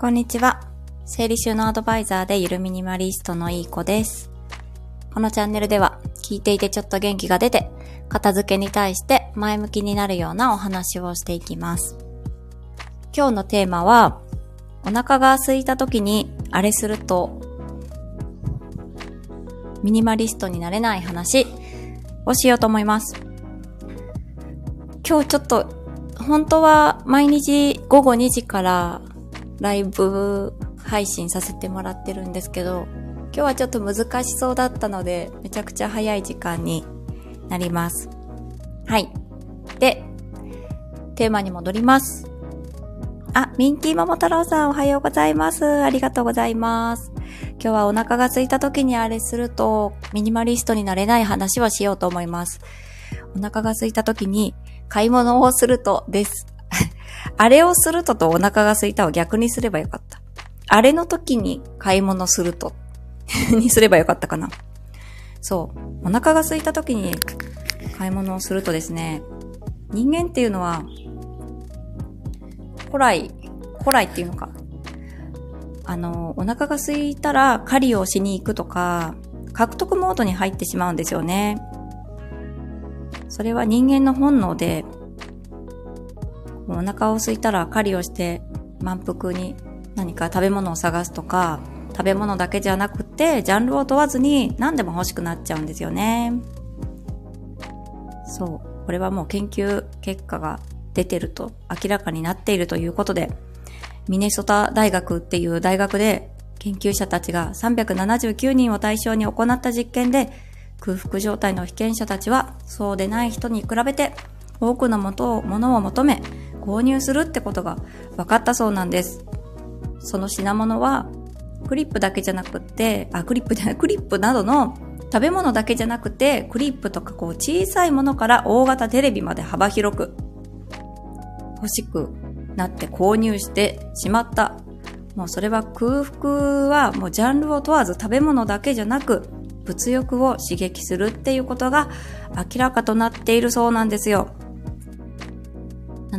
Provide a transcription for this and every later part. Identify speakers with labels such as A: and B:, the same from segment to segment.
A: こんにちは。整理収納アドバイザーでゆるミニマリストのいい子です。このチャンネルでは聞いていてちょっと元気が出て、片付けに対して前向きになるようなお話をしていきます。今日のテーマは、お腹が空いた時にあれすると、ミニマリストになれない話をしようと思います。今日ちょっと、本当は毎日午後2時からライブ配信させてもらってるんですけど、今日はちょっと難しそうだったので、めちゃくちゃ早い時間になります。はい。で、テーマに戻ります。あ、ミンティ桃太郎さんおはようございます。ありがとうございます。今日はお腹が空いた時にあれすると、ミニマリストになれない話をしようと思います。お腹が空いた時に買い物をするとです。あれをするととお腹が空いたを逆にすればよかった。あれの時に買い物すると にすればよかったかな。そう。お腹が空いた時に買い物をするとですね、人間っていうのは、古来、古来っていうのか。あの、お腹が空いたら狩りをしに行くとか、獲得モードに入ってしまうんですよね。それは人間の本能で、お腹を空いたら狩りをして満腹に何か食べ物を探すとか、食べ物だけじゃなくて、ジャンルを問わずに何でも欲しくなっちゃうんですよね。そう。これはもう研究結果が出てると、明らかになっているということで、ミネソタ大学っていう大学で研究者たちが379人を対象に行った実験で、空腹状態の被験者たちはそうでない人に比べて多くのものを求め購入するってことが分かったそうなんです。その品物は、クリップだけじゃなくって、あ、クリップじゃない、クリップなどの食べ物だけじゃなくて、クリップとかこう小さいものから大型テレビまで幅広く欲しくなって購入してしまった。もうそれは空腹はもうジャンルを問わず食べ物だけじゃなく物欲を刺激するっていうことが明らかとなっているそうなんですよ。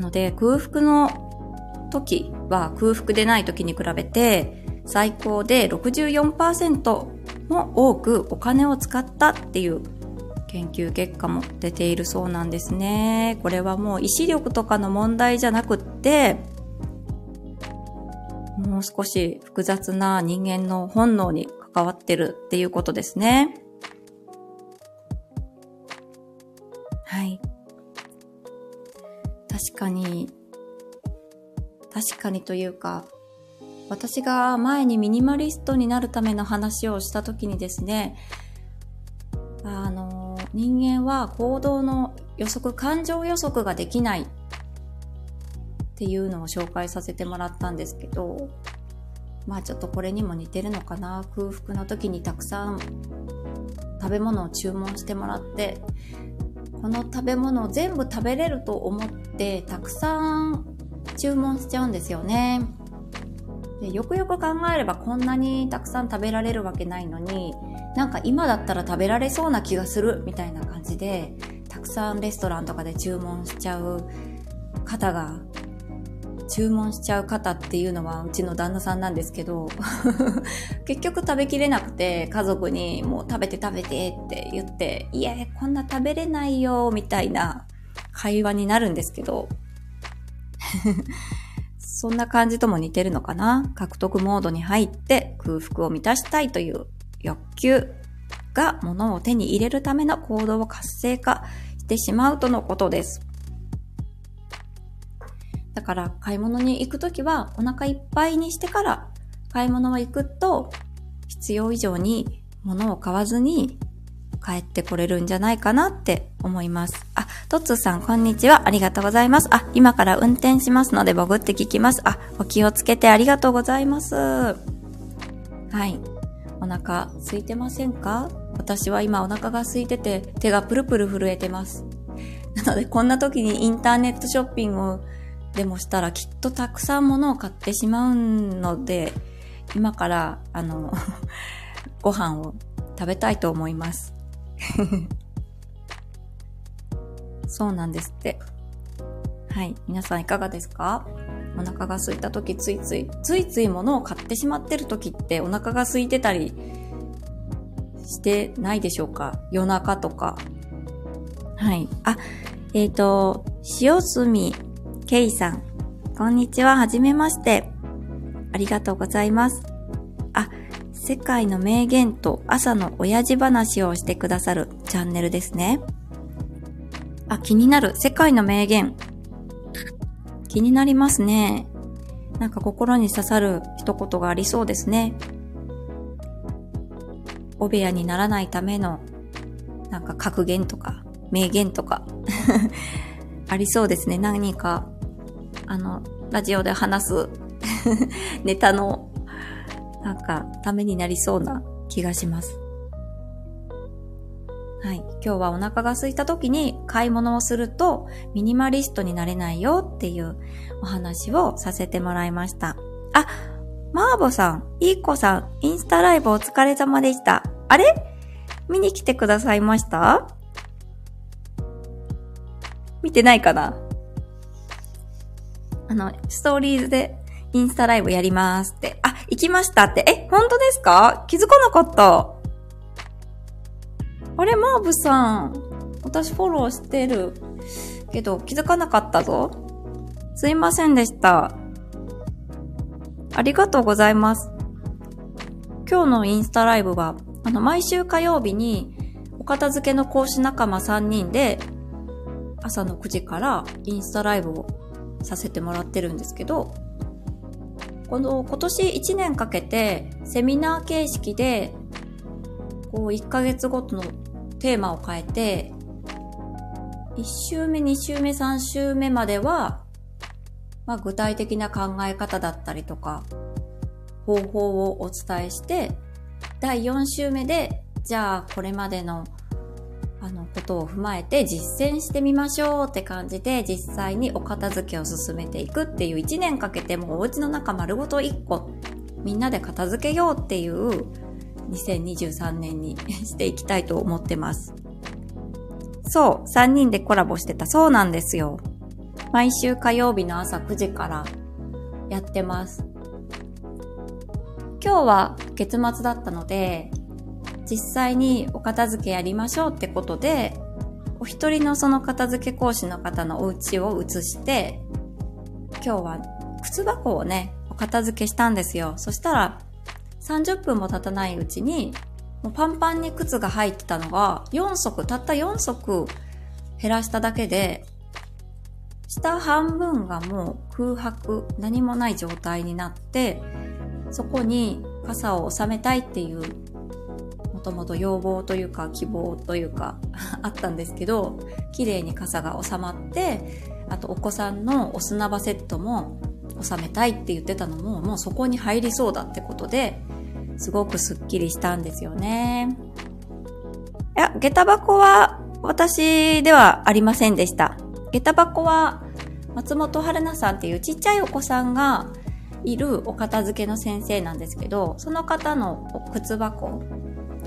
A: ので空腹の時は空腹でない時に比べて最高で64%も多くお金を使ったっていう研究結果も出ているそうなんですね。これはもう意志力とかの問題じゃなくって、もう少し複雑な人間の本能に関わってるっていうことですね。かに確かにというか、私が前にミニマリストになるための話をした時にですね、あの、人間は行動の予測、感情予測ができないっていうのを紹介させてもらったんですけど、まあちょっとこれにも似てるのかな。空腹の時にたくさん食べ物を注文してもらって、この食べ物を全部食べれると思ってたくさん注文しちゃうんですよね。でよくよく考えればこんなにたくさん食べられるわけないのに、なんか今だったら食べられそうな気がするみたいな感じで、たくさんレストランとかで注文しちゃう方が、注文しちゃう方っていうのはうちの旦那さんなんですけど、結局食べきれなくて家族にもう食べて食べてって言って、いや、こんな食べれないよみたいな会話になるんですけど、そんな感じとも似てるのかな？獲得モードに入って空腹を満たしたいという欲求が物を手に入れるための行動を活性化してしまうとのことです。だから買い物に行くときはお腹いっぱいにしてから買い物は行くと必要以上に物を買わずに帰ってこれるんじゃないかなって思います。あ、トッツーさん、こんにちは。ありがとうございます。あ、今から運転しますので、潜って聞きます。あ、お気をつけてありがとうございます。はい。お腹空いてませんか？私は今お腹が空いてて、手がプルプル震えてます。なので、こんな時にインターネットショッピングをでもしたらきっとたくさん物を買ってしまうので、今から、あの ご飯を食べたいと思います。そうなんですって。はい。皆さんいかがですか？お腹が空いた時ついつい、ついつい物を買ってしまってる時ってお腹が空いてたりしてないでしょうか？夜中とか。はい。あ、えっ、ー、と、塩住けいさん。こんにちは。はじめまして。ありがとうございます。あ、世界の名言と朝の親父話をしてくださるチャンネルですね。あ、気になる。世界の名言。気になりますね。なんか心に刺さる一言がありそうですね。お部屋にならないための、なんか格言とか、名言とか、ありそうですね。何か、あの、ラジオで話す ネタの、なんか、ためになりそうな気がします。はい。今日はお腹が空いた時に買い物をするとミニマリストになれないよっていうお話をさせてもらいました。あ、マーボさん、いい子さん、インスタライブお疲れ様でした。あれ？見に来てくださいました？見てないかな？あの、ストーリーズでインスタライブやりますって。あ、行きましたって。え、本当ですか？気づかなかった。あれ、マーブさん。私フォローしてるけど気づかなかったぞ。すいませんでした。ありがとうございます。今日のインスタライブは、あの、毎週火曜日に、お片付けの講師仲間3人で、朝の9時からインスタライブをさせてもらってるんですけど、この今年1年かけてセミナー形式で、こう1ヶ月ごとのテーマを変えて、1週目、2週目、3週目までは、まあ、具体的な考え方だったりとか、方法をお伝えして、第4週目で、じゃあこれまでのあのことを踏まえて実践してみましょうって感じで実際にお片付けを進めていくっていう1年かけてもうお家の中丸ごと1個みんなで片付けようっていう2023年にしていきたいと思ってます。そう、3人でコラボしてた。そうなんですよ。毎週火曜日の朝9時からやってます。今日は月末だったので、実際にお片付けやりましょうってことで、お一人のその片付け講師の方のお家を移して、今日は靴箱をね、お片付けしたんですよ。そしたら、30分も経たないうちに、もうパンパンに靴が入ってたのが、4足、たった4足減らしただけで、下半分がもう空白、何もない状態になって、そこに傘を収めたいっていう、もともと要望というか希望というか あったんですけど、綺麗に傘が収まって、あとお子さんのお砂場セットも収めたいって言ってたのも、もうそこに入りそうだってことで、すごくスッキリしたんですよね。いや、下駄箱は私ではありませんでした。下駄箱は松本春菜さんっていうちっちゃいお子さんがいるお片付けの先生なんですけど、その方の靴箱、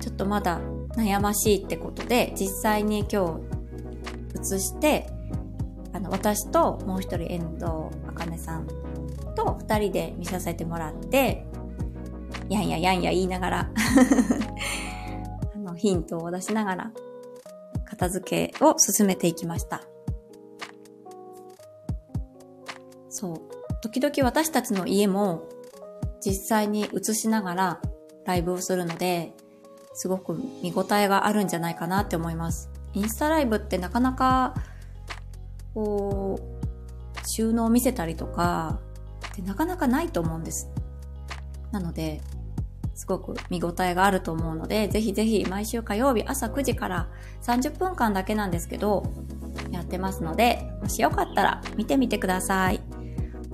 A: ちょっとまだ悩ましいってことで、実際に今日移して、あの、私ともう一人遠藤あかねさんと二人で見させてもらって、やんややんや言いながら あの、ヒントを出しながら、片付けを進めていきました。そう。時々私たちの家も実際に映しながらライブをするので、すごく見応えがあるんじゃないかなって思います。インスタライブってなかなか、こう、収納を見せたりとか、ってなかなかないと思うんです。なので、すごく見応えがあると思うので、ぜひぜひ毎週火曜日朝9時から30分間だけなんですけど、やってますので、もしよかったら見てみてください。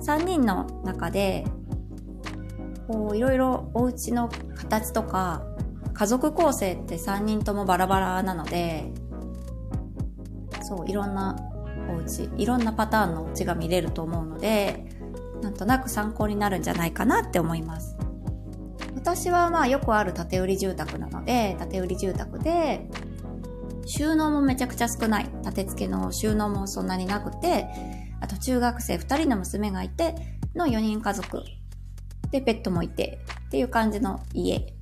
A: 3人の中で、こう、いろいろお家の形とか、家族構成って3人ともバラバラなので、そう、いろんなお家、いろんなパターンのお家が見れると思うので、なんとなく参考になるんじゃないかなって思います。私はまあよくある建売り住宅なので、建売り住宅で、収納もめちゃくちゃ少ない。建て付けの収納もそんなになくて、あと中学生2人の娘がいての4人家族。で、ペットもいてっていう感じの家。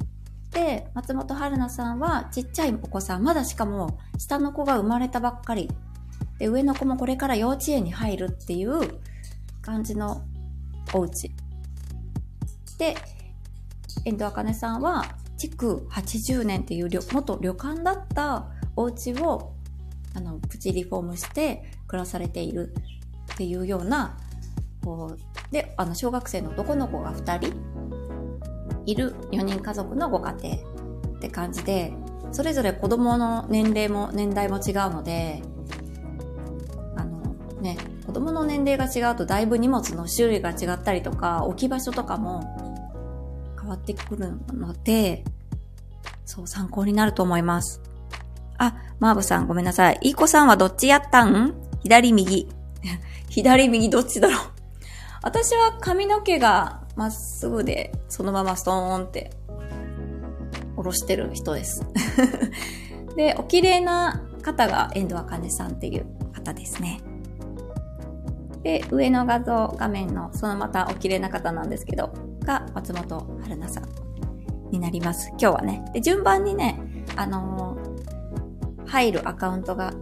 A: で、松本春菜さんはちっちゃいお子さん、まだしかも下の子が生まれたばっかり。で、上の子もこれから幼稚園に入るっていう感じのお家。で、遠藤茜さんは築80年っていう元旅館だったお家をあのプチリフォームして暮らされているっていうようなこうであの小学生の男の子が2人いる4人家族のご家庭って感じでそれぞれ子供の年齢も年代も違うのであのね子供の年齢が違うとだいぶ荷物の種類が違ったりとか置き場所とかも変わってくるのでそう参考になると思いますあ、マーブさんごめんなさい。いい子さんはどっちやったん？左右。左右どっちだろう？私は髪の毛がまっすぐで、そのままストーンって下ろしてる人です。で、お綺麗な方が遠藤茜さんっていう方ですね。で、上の画像、画面のそのまたお綺麗な方なんですけど、が松本春菜さんになります。今日はね。で、順番にね、あのー、入るアカウントが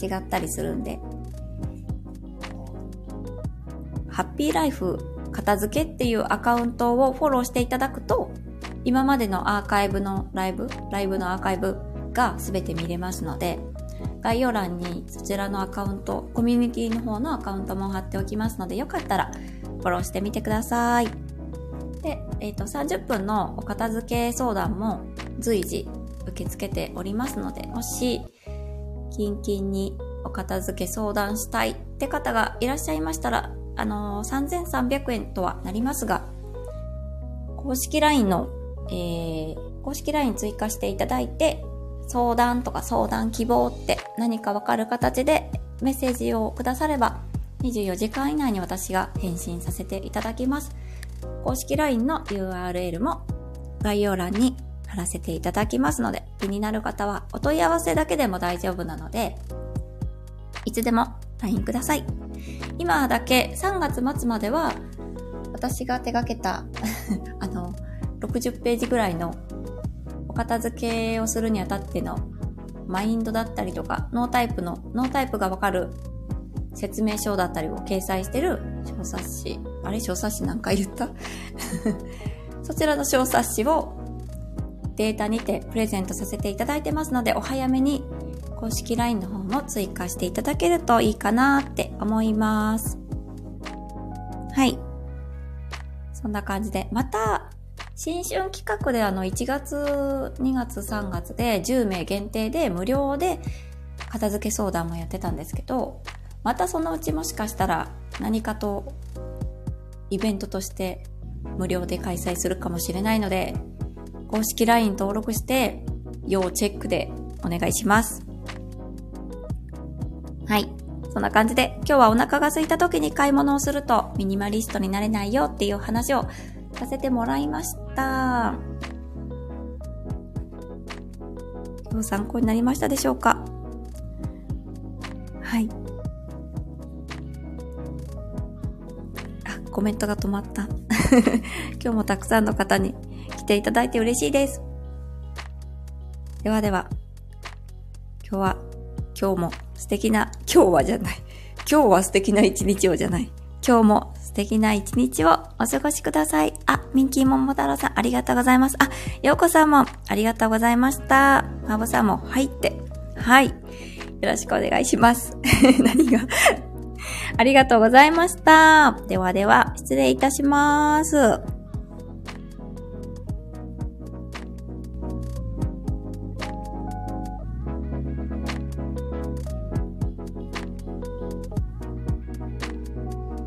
A: 違ったりするんで、ハッピーライフ片付けっていうアカウントをフォローしていただくと、今までのアーカイブのライブ、ライブのアーカイブが全て見れますので、概要欄にそちらのアカウント、コミュニティの方のアカウントも貼っておきますので、よかったらフォローしてみてください。で、えっ、ー、と、30分のお片付け相談も随時受け付けておりますので、もし、キンキンにお片付け相談したいって方がいらっしゃいましたら、あのー、3300円とはなりますが、公式 LINE の、えー、公式 LINE 追加していただいて、相談とか相談希望って何かわかる形でメッセージをくだされば、24時間以内に私が返信させていただきます。公式 LINE の URL も概要欄に貼らせていただきますので、気になる方はお問い合わせだけでも大丈夫なので、いつでも LINE ください。今だけ3月末までは私が手掛けた あの、60ページぐらいのお片付けをするにあたってのマインドだったりとか、ノータイプの、ノータイプがわかる説明書だったりを掲載してる小冊子。あれ小冊子なんか言った？そちらの小冊子をデータにてプレゼントさせていただいてますので、お早めに公式 LINE の方も追加していただけるといいかなって思います。はい。そんな感じで、また、新春企画であの1月、2月、3月で10名限定で無料で片付け相談もやってたんですけど、またそのうちもしかしたら何かとイベントとして無料で開催するかもしれないので、公式 LINE 登録して要チェックでお願いします。そんな感じで、今日はお腹が空いた時に買い物をするとミニマリストになれないよっていう話をさせてもらいました。今日参考になりましたでしょうか？はい。あ、コメントが止まった。今日もたくさんの方に来ていただいて嬉しいです。ではでは、今日は、今日も素敵な、今日はじゃない。今日は素敵な一日をじゃない。今日も素敵な一日をお過ごしください。あ、ミンキーモモ太郎さんありがとうございます。あ、ヨーコさんもありがとうございました。マボさんも入って。はい。よろしくお願いします。何が？ありがとうございました。ではでは、失礼いたします。